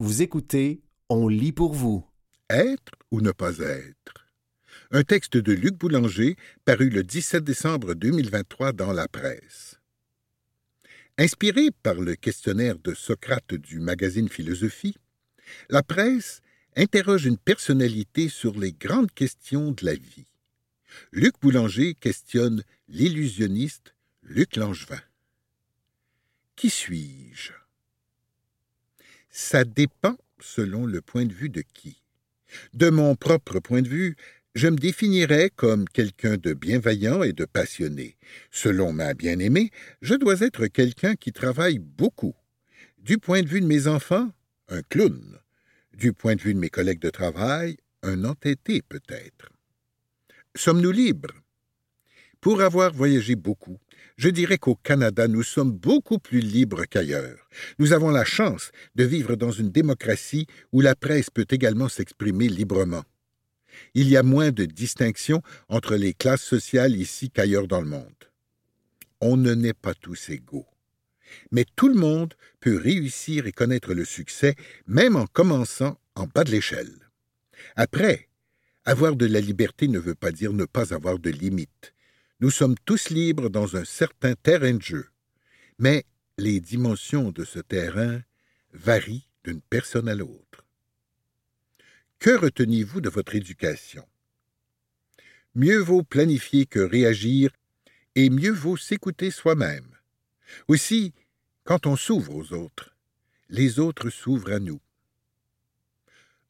Vous écoutez On lit pour vous. Être ou ne pas être? Un texte de Luc Boulanger paru le 17 décembre 2023 dans la presse. Inspiré par le questionnaire de Socrate du magazine Philosophie, la presse interroge une personnalité sur les grandes questions de la vie. Luc Boulanger questionne l'illusionniste Luc Langevin. Qui suis-je? Ça dépend selon le point de vue de qui. De mon propre point de vue, je me définirais comme quelqu'un de bienveillant et de passionné. Selon ma bien-aimée, je dois être quelqu'un qui travaille beaucoup. Du point de vue de mes enfants, un clown. Du point de vue de mes collègues de travail, un entêté peut-être. Sommes-nous libres? Pour avoir voyagé beaucoup, je dirais qu'au Canada, nous sommes beaucoup plus libres qu'ailleurs. Nous avons la chance de vivre dans une démocratie où la presse peut également s'exprimer librement. Il y a moins de distinction entre les classes sociales ici qu'ailleurs dans le monde. On ne naît pas tous égaux. Mais tout le monde peut réussir et connaître le succès, même en commençant en bas de l'échelle. Après, avoir de la liberté ne veut pas dire ne pas avoir de limites. Nous sommes tous libres dans un certain terrain de jeu, mais les dimensions de ce terrain varient d'une personne à l'autre. Que retenez-vous de votre éducation? Mieux vaut planifier que réagir, et mieux vaut s'écouter soi-même. Aussi, quand on s'ouvre aux autres, les autres s'ouvrent à nous.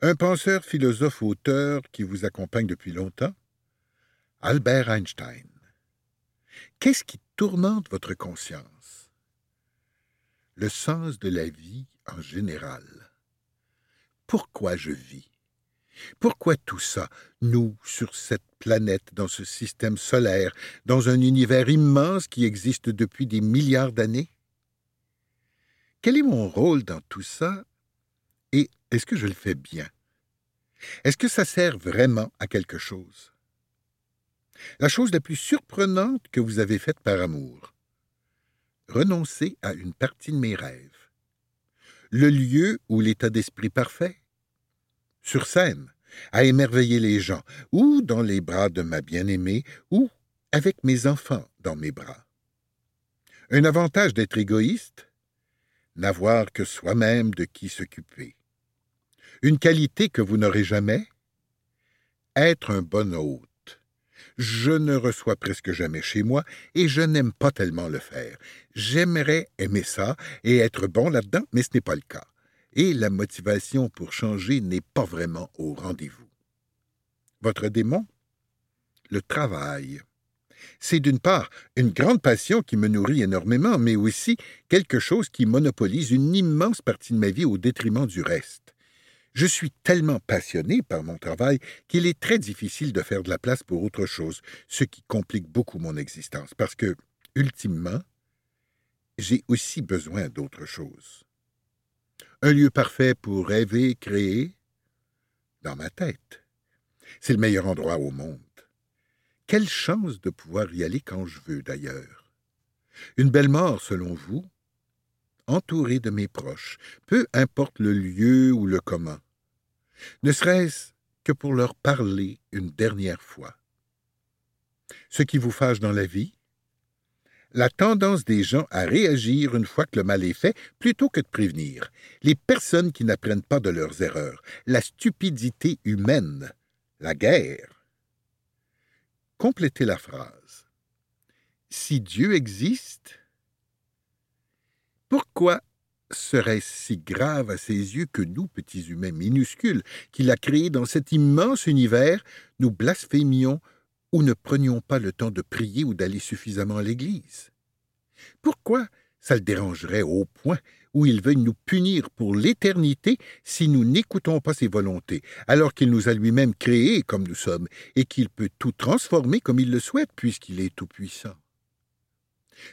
Un penseur, philosophe, auteur qui vous accompagne depuis longtemps Albert Einstein. Qu'est-ce qui tourmente votre conscience? Le sens de la vie en général. Pourquoi je vis? Pourquoi tout ça, nous, sur cette planète, dans ce système solaire, dans un univers immense qui existe depuis des milliards d'années? Quel est mon rôle dans tout ça? Et est-ce que je le fais bien? Est-ce que ça sert vraiment à quelque chose? La chose la plus surprenante que vous avez faite par amour. Renoncer à une partie de mes rêves. Le lieu où l'état d'esprit parfait. Sur scène, à émerveiller les gens, ou dans les bras de ma bien-aimée, ou avec mes enfants dans mes bras. Un avantage d'être égoïste N'avoir que soi-même de qui s'occuper. Une qualité que vous n'aurez jamais Être un bon hôte je ne reçois presque jamais chez moi et je n'aime pas tellement le faire. J'aimerais aimer ça et être bon là-dedans, mais ce n'est pas le cas. Et la motivation pour changer n'est pas vraiment au rendez-vous. Votre démon? Le travail. C'est d'une part une grande passion qui me nourrit énormément, mais aussi quelque chose qui monopolise une immense partie de ma vie au détriment du reste. Je suis tellement passionné par mon travail qu'il est très difficile de faire de la place pour autre chose, ce qui complique beaucoup mon existence, parce que, ultimement, j'ai aussi besoin d'autre chose. Un lieu parfait pour rêver, créer, dans ma tête. C'est le meilleur endroit au monde. Quelle chance de pouvoir y aller quand je veux, d'ailleurs. Une belle mort, selon vous, entouré de mes proches, peu importe le lieu ou le comment ne serait-ce que pour leur parler une dernière fois. Ce qui vous fâche dans la vie? La tendance des gens à réagir une fois que le mal est fait plutôt que de prévenir. Les personnes qui n'apprennent pas de leurs erreurs. La stupidité humaine. La guerre. Complétez la phrase. Si Dieu existe, pourquoi serait-ce si grave à ses yeux que nous, petits humains minuscules, qu'il a créés dans cet immense univers, nous blasphémions ou ne prenions pas le temps de prier ou d'aller suffisamment à l'Église. Pourquoi ça le dérangerait au point où il veuille nous punir pour l'éternité si nous n'écoutons pas ses volontés, alors qu'il nous a lui-même créés comme nous sommes, et qu'il peut tout transformer comme il le souhaite, puisqu'il est tout-puissant?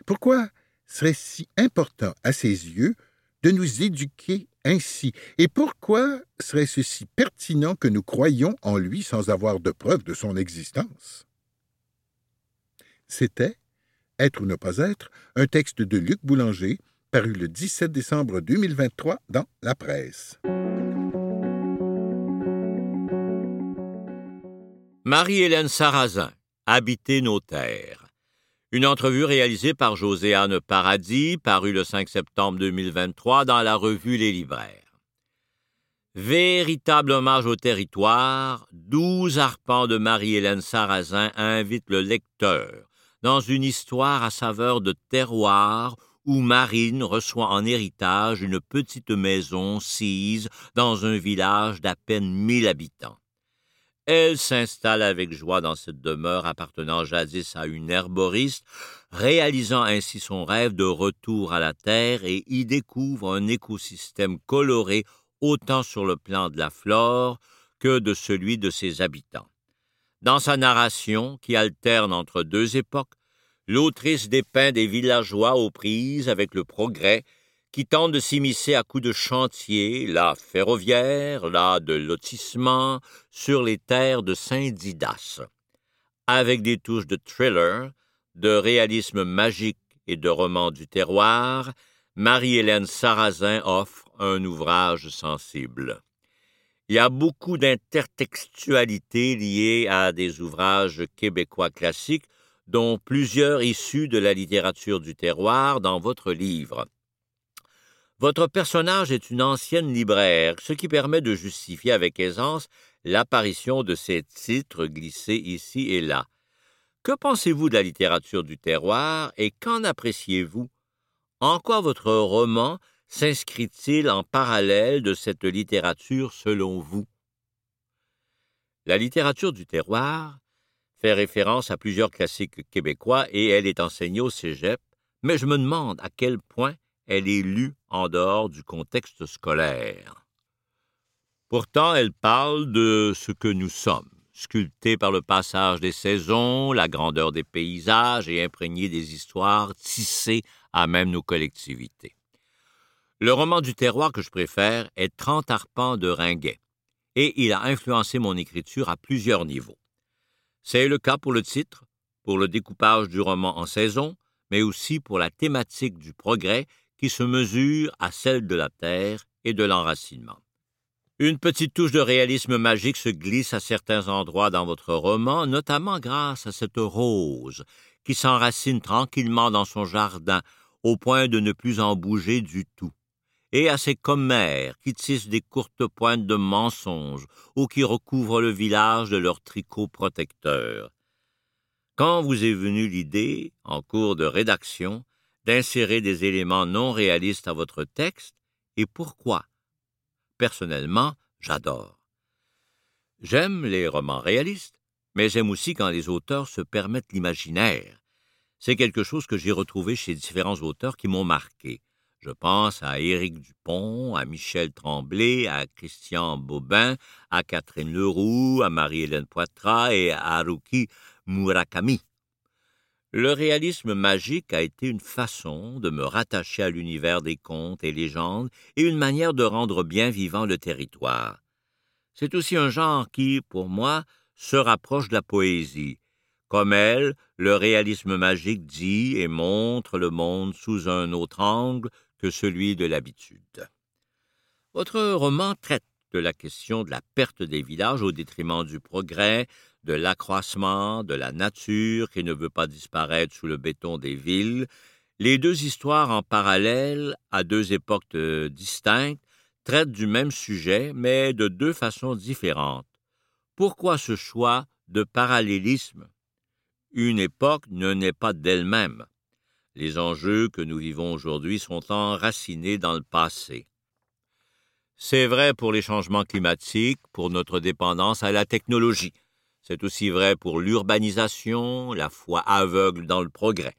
Pourquoi serait si important à ses yeux de nous éduquer ainsi. Et pourquoi serait-ce si pertinent que nous croyions en lui sans avoir de preuve de son existence? C'était Être ou ne pas être, un texte de Luc Boulanger, paru le 17 décembre 2023 dans la presse. Marie-Hélène Sarrazin, Habiter nos terres. Une entrevue réalisée par Joséanne Paradis, parue le 5 septembre 2023 dans la revue Les Libraires. Véritable hommage au territoire, douze arpents de Marie-Hélène Sarrazin invitent le lecteur dans une histoire à saveur de terroir où Marine reçoit en héritage une petite maison sise dans un village d'à peine mille habitants. Elle s'installe avec joie dans cette demeure appartenant jadis à une herboriste, réalisant ainsi son rêve de retour à la terre et y découvre un écosystème coloré autant sur le plan de la flore que de celui de ses habitants. Dans sa narration, qui alterne entre deux époques, l'autrice dépeint des villageois aux prises avec le progrès qui tente de s'immiscer à coups de chantier, là ferroviaire, là de lotissement, sur les terres de Saint-Didas. Avec des touches de thriller, de réalisme magique et de roman du terroir, Marie-Hélène Sarrazin offre un ouvrage sensible. Il y a beaucoup d'intertextualité liée à des ouvrages québécois classiques, dont plusieurs issus de la littérature du terroir dans votre livre. Votre personnage est une ancienne libraire, ce qui permet de justifier avec aisance l'apparition de ces titres glissés ici et là. Que pensez-vous de la littérature du terroir et qu'en appréciez-vous? En quoi votre roman s'inscrit-il en parallèle de cette littérature selon vous? La littérature du terroir fait référence à plusieurs classiques québécois et elle est enseignée au cégep, mais je me demande à quel point elle est lue en dehors du contexte scolaire. Pourtant, elle parle de ce que nous sommes, sculptés par le passage des saisons, la grandeur des paysages et imprégnés des histoires tissées à même nos collectivités. Le roman du terroir que je préfère est Trente arpents de Ringuet, et il a influencé mon écriture à plusieurs niveaux. C'est le cas pour le titre, pour le découpage du roman en saison, mais aussi pour la thématique du progrès qui se mesure à celle de la terre et de l'enracinement. Une petite touche de réalisme magique se glisse à certains endroits dans votre roman, notamment grâce à cette rose qui s'enracine tranquillement dans son jardin au point de ne plus en bouger du tout, et à ces commères qui tissent des courtes pointes de mensonges ou qui recouvrent le village de leurs tricots protecteurs. Quand vous est venue l'idée, en cours de rédaction, d'insérer des éléments non réalistes à votre texte et pourquoi? Personnellement, j'adore. J'aime les romans réalistes, mais j'aime aussi quand les auteurs se permettent l'imaginaire. C'est quelque chose que j'ai retrouvé chez différents auteurs qui m'ont marqué. Je pense à Éric Dupont, à Michel Tremblay, à Christian Bobin, à Catherine Leroux, à Marie-Hélène Poitras et à Haruki Murakami. Le réalisme magique a été une façon de me rattacher à l'univers des contes et légendes et une manière de rendre bien vivant le territoire. C'est aussi un genre qui, pour moi, se rapproche de la poésie. Comme elle, le réalisme magique dit et montre le monde sous un autre angle que celui de l'habitude. Votre roman traite de la question de la perte des villages au détriment du progrès, de l'accroissement de la nature qui ne veut pas disparaître sous le béton des villes, les deux histoires en parallèle, à deux époques euh, distinctes, traitent du même sujet, mais de deux façons différentes. Pourquoi ce choix de parallélisme? Une époque ne naît pas d'elle-même. Les enjeux que nous vivons aujourd'hui sont enracinés dans le passé. C'est vrai pour les changements climatiques, pour notre dépendance à la technologie. C'est aussi vrai pour l'urbanisation, la foi aveugle dans le progrès.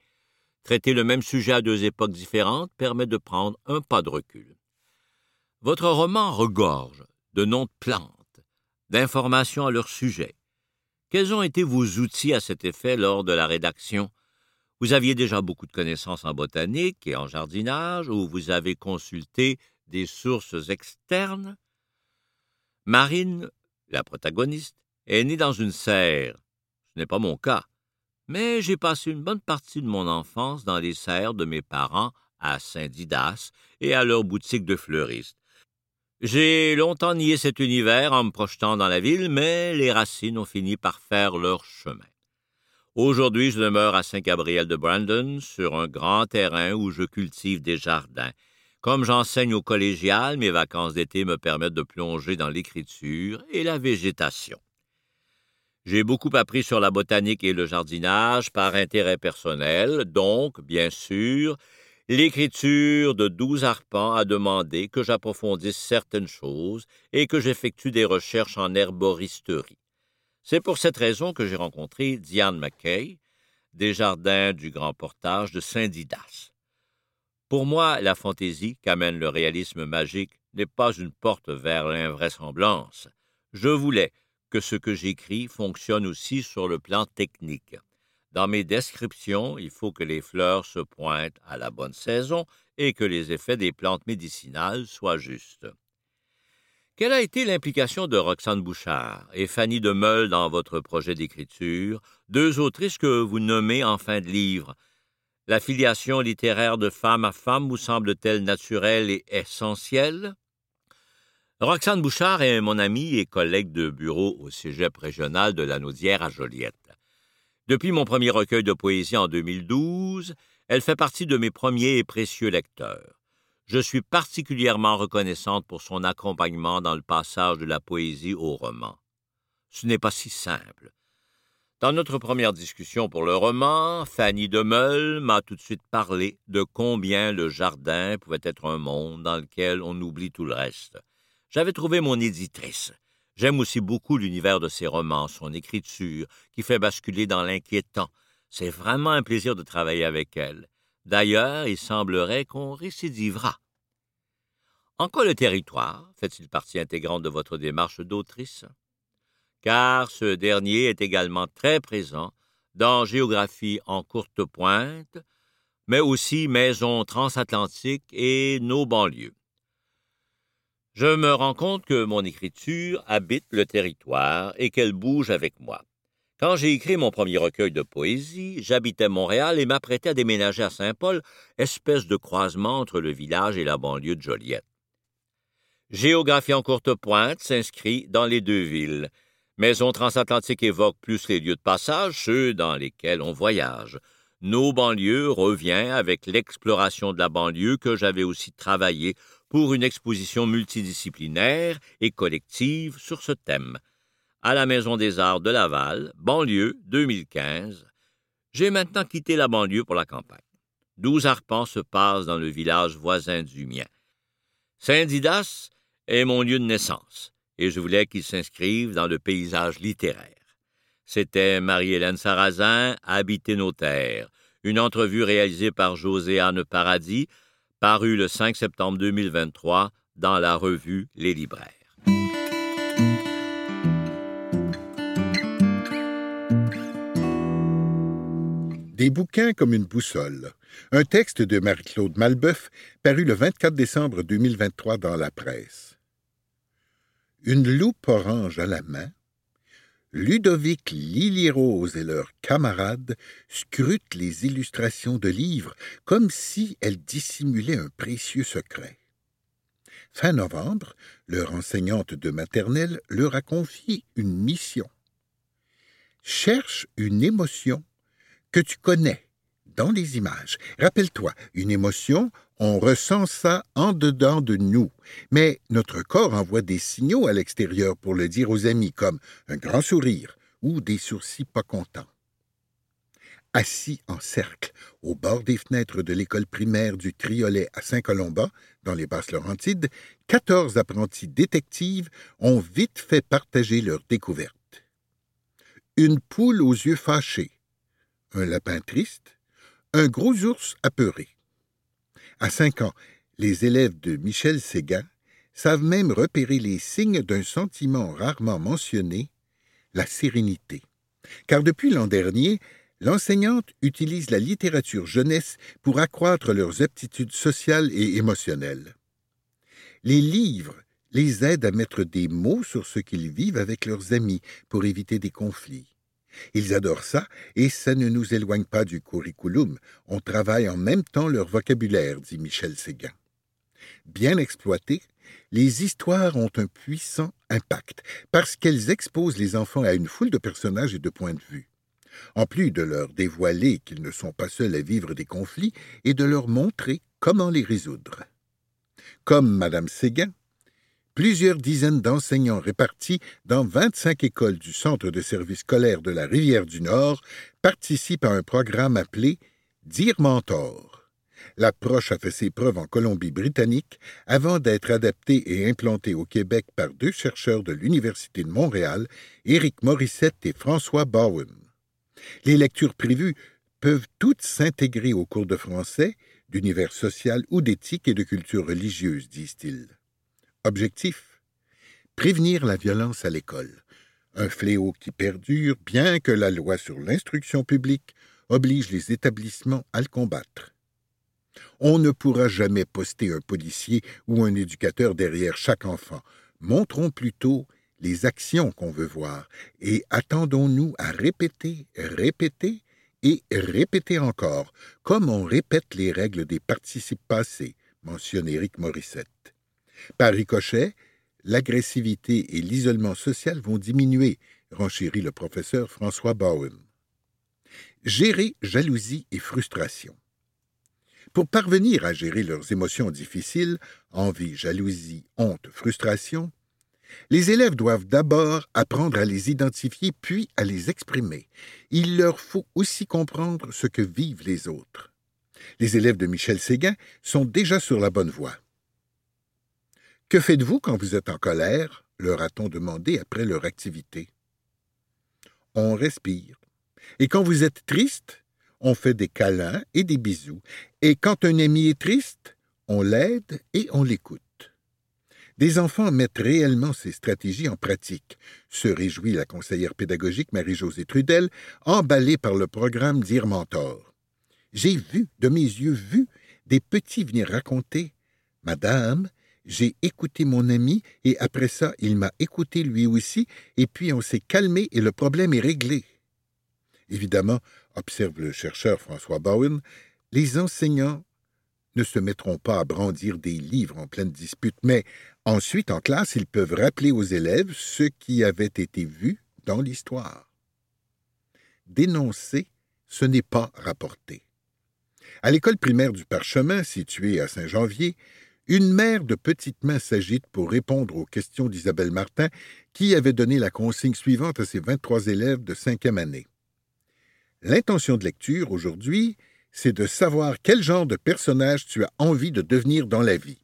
Traiter le même sujet à deux époques différentes permet de prendre un pas de recul. Votre roman regorge de noms de plantes, d'informations à leur sujet. Quels ont été vos outils à cet effet lors de la rédaction? Vous aviez déjà beaucoup de connaissances en botanique et en jardinage, ou vous avez consulté des sources externes? Marine, la protagoniste, est né dans une serre. Ce n'est pas mon cas. Mais j'ai passé une bonne partie de mon enfance dans les serres de mes parents à Saint-Didas et à leur boutique de fleuriste. J'ai longtemps nié cet univers en me projetant dans la ville, mais les racines ont fini par faire leur chemin. Aujourd'hui, je demeure à Saint-Gabriel de Brandon, sur un grand terrain où je cultive des jardins. Comme j'enseigne au collégial, mes vacances d'été me permettent de plonger dans l'écriture et la végétation. J'ai beaucoup appris sur la botanique et le jardinage par intérêt personnel, donc, bien sûr, l'écriture de douze arpents a demandé que j'approfondisse certaines choses et que j'effectue des recherches en herboristerie. C'est pour cette raison que j'ai rencontré Diane McKay, des jardins du Grand Portage de Saint-Didas. Pour moi, la fantaisie qu'amène le réalisme magique n'est pas une porte vers l'invraisemblance. Je voulais que ce que j'écris fonctionne aussi sur le plan technique. Dans mes descriptions, il faut que les fleurs se pointent à la bonne saison et que les effets des plantes médicinales soient justes. Quelle a été l'implication de Roxane Bouchard et Fanny de Meul dans votre projet d'écriture, deux autrices que vous nommez en fin de livre? La filiation littéraire de femme à femme vous semble-t-elle naturelle et essentielle? Roxane Bouchard est mon amie et collègue de bureau au cégep régional de la Naudière à Joliette. Depuis mon premier recueil de poésie en 2012, elle fait partie de mes premiers et précieux lecteurs. Je suis particulièrement reconnaissante pour son accompagnement dans le passage de la poésie au roman. Ce n'est pas si simple. Dans notre première discussion pour le roman, Fanny Demeul m'a tout de suite parlé de combien le jardin pouvait être un monde dans lequel on oublie tout le reste. J'avais trouvé mon éditrice. J'aime aussi beaucoup l'univers de ses romans, son écriture, qui fait basculer dans l'inquiétant. C'est vraiment un plaisir de travailler avec elle. D'ailleurs, il semblerait qu'on récidivera. En quoi le territoire fait-il partie intégrante de votre démarche d'autrice? Car ce dernier est également très présent dans Géographie en courte pointe, mais aussi Maison transatlantique et nos banlieues. Je me rends compte que mon écriture habite le territoire et qu'elle bouge avec moi. Quand j'ai écrit mon premier recueil de poésie, j'habitais Montréal et m'apprêtais à déménager à Saint-Paul, espèce de croisement entre le village et la banlieue de Joliette. Géographie en courte pointe s'inscrit dans les deux villes. Maison transatlantique évoque plus les lieux de passage, ceux dans lesquels on voyage. Nos banlieues revient avec l'exploration de la banlieue que j'avais aussi travaillé pour une exposition multidisciplinaire et collective sur ce thème à la Maison des Arts de Laval, banlieue 2015. J'ai maintenant quitté la banlieue pour la campagne. Douze arpents se passent dans le village voisin du mien. Saint-Didas est mon lieu de naissance, et je voulais qu'il s'inscrive dans le paysage littéraire. C'était Marie-Hélène Sarrazin, Habiter nos terres, une entrevue réalisée par José-Anne Paradis, parue le 5 septembre 2023 dans la revue Les Libraires. Des bouquins comme une boussole. Un texte de Marie-Claude Malbeuf paru le 24 décembre 2023 dans la presse. Une loupe orange à la main, Ludovic Lily-Rose et leurs camarades scrutent les illustrations de livres comme si elles dissimulaient un précieux secret. Fin novembre, leur enseignante de maternelle leur a confié une mission. Cherche une émotion que tu connais dans les images. Rappelle-toi, une émotion, on ressent ça en dedans de nous, mais notre corps envoie des signaux à l'extérieur pour le dire aux amis, comme un grand sourire ou des sourcils pas contents. Assis en cercle, au bord des fenêtres de l'école primaire du Triolet à Saint-Colomban, dans les Basses-Laurentides, quatorze apprentis détectives ont vite fait partager leur découverte. Une poule aux yeux fâchés, un lapin triste, un gros ours apeuré. À cinq ans, les élèves de Michel Séguin savent même repérer les signes d'un sentiment rarement mentionné, la sérénité. Car depuis l'an dernier, l'enseignante utilise la littérature jeunesse pour accroître leurs aptitudes sociales et émotionnelles. Les livres les aident à mettre des mots sur ce qu'ils vivent avec leurs amis pour éviter des conflits. Ils adorent ça, et ça ne nous éloigne pas du curriculum. On travaille en même temps leur vocabulaire, dit Michel Séguin. Bien exploités, les histoires ont un puissant impact parce qu'elles exposent les enfants à une foule de personnages et de points de vue. En plus de leur dévoiler qu'ils ne sont pas seuls à vivre des conflits et de leur montrer comment les résoudre. Comme Madame Séguin, plusieurs dizaines d'enseignants répartis dans 25 écoles du centre de service scolaire de la Rivière du Nord participent à un programme appelé Dire Mentor. L'approche a fait ses preuves en Colombie-Britannique avant d'être adaptée et implantée au Québec par deux chercheurs de l'Université de Montréal, Éric Morissette et François Bowen. Les lectures prévues peuvent toutes s'intégrer au cours de français, d'univers social ou d'éthique et de culture religieuse, disent-ils. Objectif Prévenir la violence à l'école, un fléau qui perdure bien que la loi sur l'instruction publique oblige les établissements à le combattre. On ne pourra jamais poster un policier ou un éducateur derrière chaque enfant. Montrons plutôt les actions qu'on veut voir et attendons-nous à répéter, répéter et répéter encore, comme on répète les règles des participes passés, mentionne Éric Morissette. Par ricochet, l'agressivité et l'isolement social vont diminuer, renchérit le professeur François Bowen. Gérer jalousie et frustration. Pour parvenir à gérer leurs émotions difficiles, envie, jalousie, honte, frustration, les élèves doivent d'abord apprendre à les identifier puis à les exprimer. Il leur faut aussi comprendre ce que vivent les autres. Les élèves de Michel Séguin sont déjà sur la bonne voie. Que faites-vous quand vous êtes en colère? leur a-t-on demandé après leur activité. On respire. Et quand vous êtes triste, on fait des câlins et des bisous. Et quand un ami est triste, on l'aide et on l'écoute. Des enfants mettent réellement ces stratégies en pratique, se réjouit la conseillère pédagogique Marie-Josée Trudel, emballée par le programme Dire Mentor. J'ai vu, de mes yeux vus, des petits venir raconter Madame, j'ai écouté mon ami et après ça, il m'a écouté lui aussi, et puis on s'est calmé et le problème est réglé. Évidemment, observe le chercheur François Bowen, les enseignants ne se mettront pas à brandir des livres en pleine dispute, mais ensuite en classe, ils peuvent rappeler aux élèves ce qui avait été vu dans l'histoire. Dénoncer, ce n'est pas rapporter. À l'école primaire du Parchemin, située à Saint-Janvier, une mère de petites mains s'agite pour répondre aux questions d'Isabelle Martin, qui avait donné la consigne suivante à ses 23 élèves de cinquième année. L'intention de lecture aujourd'hui, c'est de savoir quel genre de personnage tu as envie de devenir dans la vie.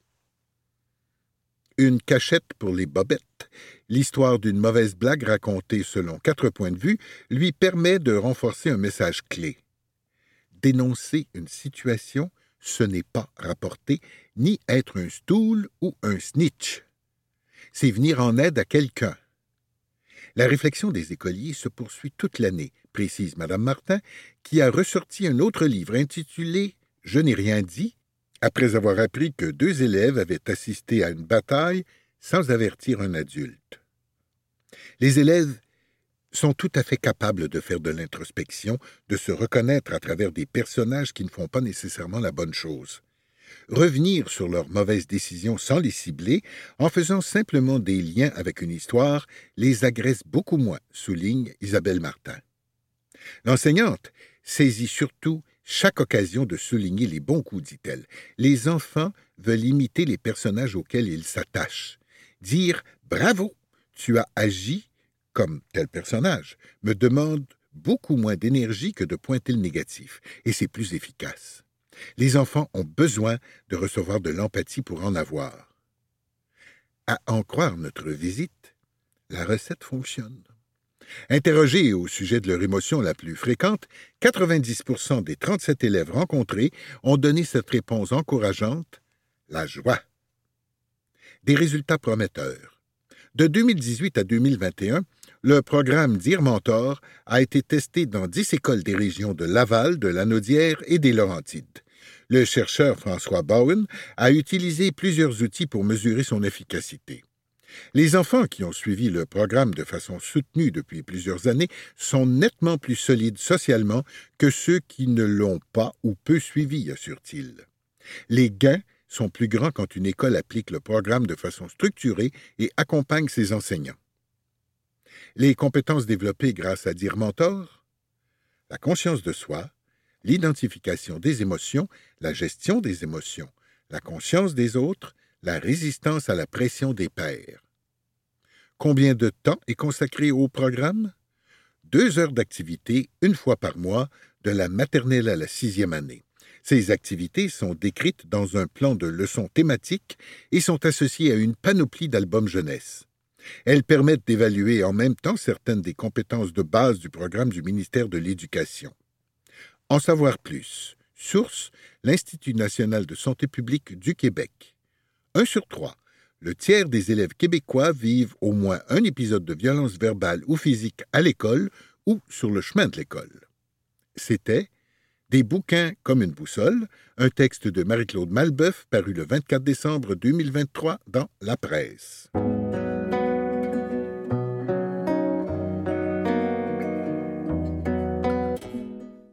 Une cachette pour les bobettes, l'histoire d'une mauvaise blague racontée selon quatre points de vue, lui permet de renforcer un message clé. Dénoncer une situation, ce n'est pas rapporter, ni être un stool ou un snitch. C'est venir en aide à quelqu'un. La réflexion des écoliers se poursuit toute l'année, précise Madame Martin, qui a ressorti un autre livre intitulé Je n'ai rien dit, après avoir appris que deux élèves avaient assisté à une bataille sans avertir un adulte. Les élèves sont tout à fait capables de faire de l'introspection, de se reconnaître à travers des personnages qui ne font pas nécessairement la bonne chose. Revenir sur leurs mauvaises décisions sans les cibler, en faisant simplement des liens avec une histoire, les agresse beaucoup moins, souligne Isabelle Martin. L'enseignante saisit surtout chaque occasion de souligner les bons coups, dit-elle. Les enfants veulent imiter les personnages auxquels ils s'attachent. Dire Bravo, tu as agi comme tel personnage me demande beaucoup moins d'énergie que de pointer le négatif, et c'est plus efficace. Les enfants ont besoin de recevoir de l'empathie pour en avoir. À en croire notre visite, la recette fonctionne. Interrogés au sujet de leur émotion la plus fréquente, 90% des 37 élèves rencontrés ont donné cette réponse encourageante la joie. Des résultats prometteurs. De 2018 à 2021, le programme Dire Mentor a été testé dans dix écoles des régions de Laval, de Lanaudière et des Laurentides. Le chercheur François Bowen a utilisé plusieurs outils pour mesurer son efficacité. Les enfants qui ont suivi le programme de façon soutenue depuis plusieurs années sont nettement plus solides socialement que ceux qui ne l'ont pas ou peu suivi, assure-t-il. Les gains sont plus grands quand une école applique le programme de façon structurée et accompagne ses enseignants. Les compétences développées grâce à Dire Mentor La conscience de soi, l'identification des émotions, la gestion des émotions, la conscience des autres, la résistance à la pression des pairs. Combien de temps est consacré au programme? Deux heures d'activité, une fois par mois, de la maternelle à la sixième année. Ces activités sont décrites dans un plan de leçons thématiques et sont associées à une panoplie d'albums jeunesse. Elles permettent d'évaluer en même temps certaines des compétences de base du programme du ministère de l'Éducation. En savoir plus. Source l'Institut national de santé publique du Québec. Un sur trois. Le tiers des élèves québécois vivent au moins un épisode de violence verbale ou physique à l'école ou sur le chemin de l'école. C'était Des bouquins comme une boussole, un texte de Marie-Claude Malbeuf paru le 24 décembre 2023 dans La Presse.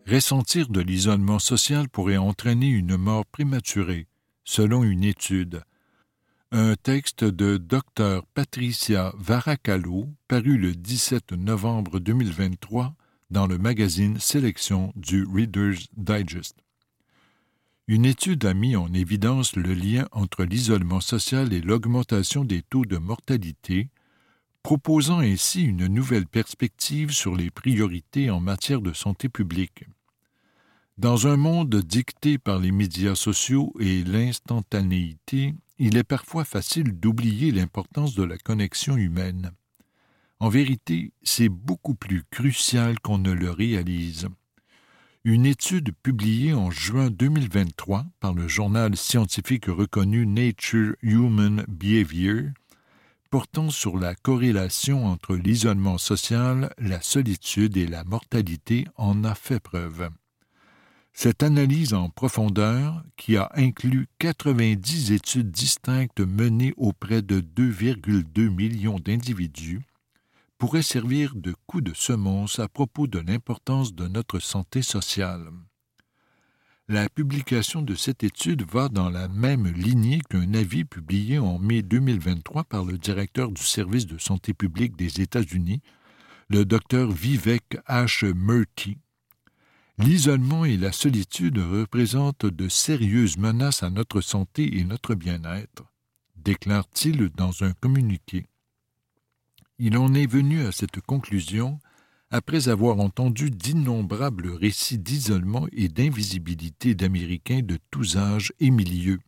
Ressentir de l'isolement social pourrait entraîner une mort prématurée, selon une étude. Un texte de Dr Patricia Varacalo, paru le 17 novembre 2023 dans le magazine Sélection du Reader's Digest. Une étude a mis en évidence le lien entre l'isolement social et l'augmentation des taux de mortalité, proposant ainsi une nouvelle perspective sur les priorités en matière de santé publique. Dans un monde dicté par les médias sociaux et l'instantanéité, il est parfois facile d'oublier l'importance de la connexion humaine. En vérité, c'est beaucoup plus crucial qu'on ne le réalise. Une étude publiée en juin 2023 par le journal scientifique reconnu Nature Human Behavior portant sur la corrélation entre l'isolement social, la solitude et la mortalité en a fait preuve. Cette analyse en profondeur, qui a inclus 90 études distinctes menées auprès de 2,2 millions d'individus, pourrait servir de coup de semonce à propos de l'importance de notre santé sociale. La publication de cette étude va dans la même lignée qu'un avis publié en mai 2023 par le directeur du service de santé publique des États-Unis, le Dr Vivek H. Murthy, L'isolement et la solitude représentent de sérieuses menaces à notre santé et notre bien-être, déclare-t-il dans un communiqué. Il en est venu à cette conclusion après avoir entendu d'innombrables récits d'isolement et d'invisibilité d'Américains de tous âges et milieux.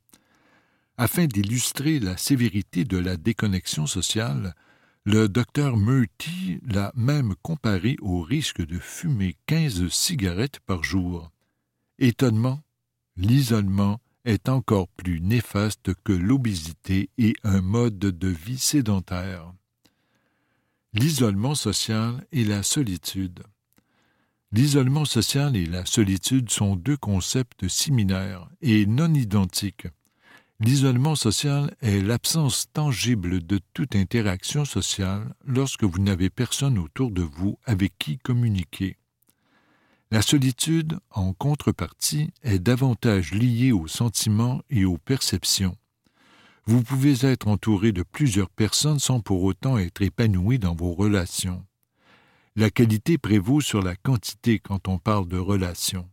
Afin d'illustrer la sévérité de la déconnexion sociale, le docteur Murty l'a même comparé au risque de fumer quinze cigarettes par jour. Étonnement, l'isolement est encore plus néfaste que l'obésité et un mode de vie sédentaire. L'isolement social et la solitude. L'isolement social et la solitude sont deux concepts similaires et non identiques. L'isolement social est l'absence tangible de toute interaction sociale lorsque vous n'avez personne autour de vous avec qui communiquer. La solitude, en contrepartie, est davantage liée aux sentiments et aux perceptions. Vous pouvez être entouré de plusieurs personnes sans pour autant être épanoui dans vos relations. La qualité prévaut sur la quantité quand on parle de relations.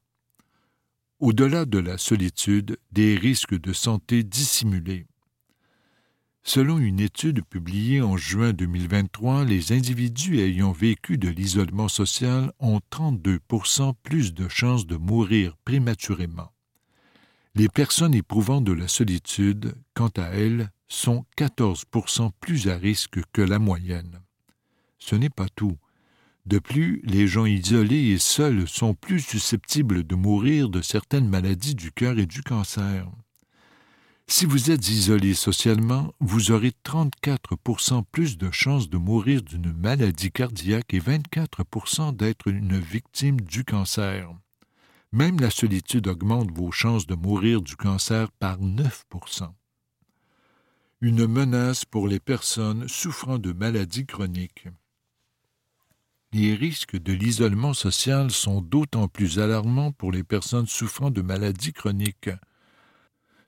Au-delà de la solitude, des risques de santé dissimulés. Selon une étude publiée en juin 2023, les individus ayant vécu de l'isolement social ont 32% plus de chances de mourir prématurément. Les personnes éprouvant de la solitude, quant à elles, sont 14% plus à risque que la moyenne. Ce n'est pas tout. De plus, les gens isolés et seuls sont plus susceptibles de mourir de certaines maladies du cœur et du cancer. Si vous êtes isolé socialement, vous aurez 34% plus de chances de mourir d'une maladie cardiaque et 24% d'être une victime du cancer. Même la solitude augmente vos chances de mourir du cancer par 9% Une menace pour les personnes souffrant de maladies chroniques les risques de l'isolement social sont d'autant plus alarmants pour les personnes souffrant de maladies chroniques.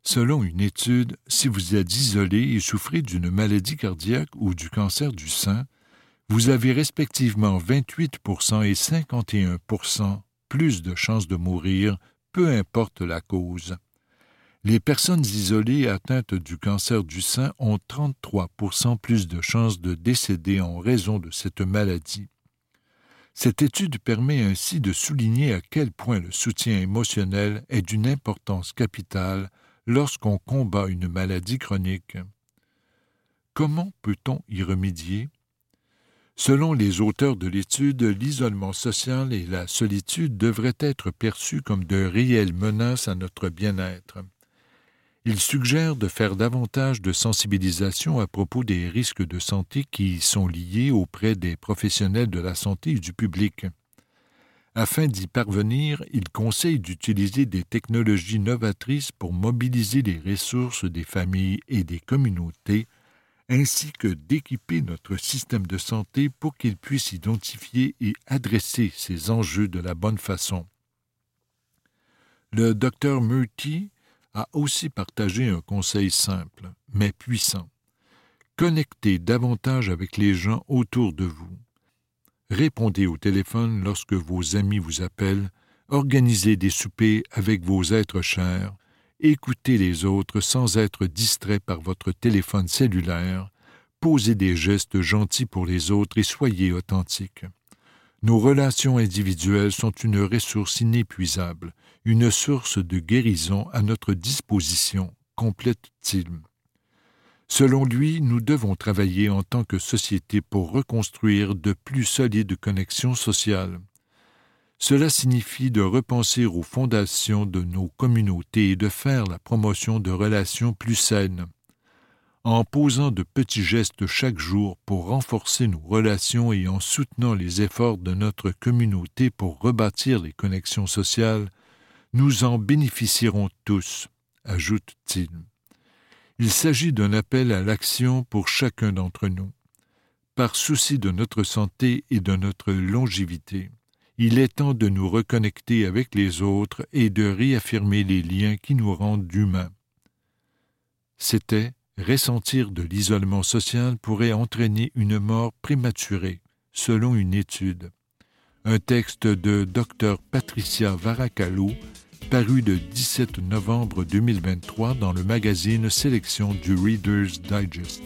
Selon une étude, si vous êtes isolé et souffrez d'une maladie cardiaque ou du cancer du sein, vous avez respectivement 28% et 51% plus de chances de mourir, peu importe la cause. Les personnes isolées atteintes du cancer du sein ont 33% plus de chances de décéder en raison de cette maladie. Cette étude permet ainsi de souligner à quel point le soutien émotionnel est d'une importance capitale lorsqu'on combat une maladie chronique. Comment peut-on y remédier? Selon les auteurs de l'étude, l'isolement social et la solitude devraient être perçus comme de réelles menaces à notre bien-être. Ils suggèrent de faire davantage de sensibilisation à propos des risques de santé qui y sont liés auprès des professionnels de la santé et du public. Afin d'y parvenir, il conseille d'utiliser des technologies novatrices pour mobiliser les ressources des familles et des communautés, ainsi que d'équiper notre système de santé pour qu'il puisse identifier et adresser ces enjeux de la bonne façon. Le docteur Murty a aussi partagé un conseil simple, mais puissant. Connectez davantage avec les gens autour de vous. Répondez au téléphone lorsque vos amis vous appellent, organisez des soupers avec vos êtres chers, écoutez les autres sans être distrait par votre téléphone cellulaire, posez des gestes gentils pour les autres et soyez authentiques. Nos relations individuelles sont une ressource inépuisable, une source de guérison à notre disposition, complète-t-il. Selon lui, nous devons travailler en tant que société pour reconstruire de plus solides connexions sociales. Cela signifie de repenser aux fondations de nos communautés et de faire la promotion de relations plus saines. En posant de petits gestes chaque jour pour renforcer nos relations et en soutenant les efforts de notre communauté pour rebâtir les connexions sociales, nous en bénéficierons tous, ajoute-t-il. Il s'agit d'un appel à l'action pour chacun d'entre nous. Par souci de notre santé et de notre longévité, il est temps de nous reconnecter avec les autres et de réaffirmer les liens qui nous rendent humains. C'était ressentir de l'isolement social pourrait entraîner une mort prématurée, selon une étude. Un texte de Dr Patricia Varacalo paru le 17 novembre 2023 dans le magazine Sélection du Reader's Digest.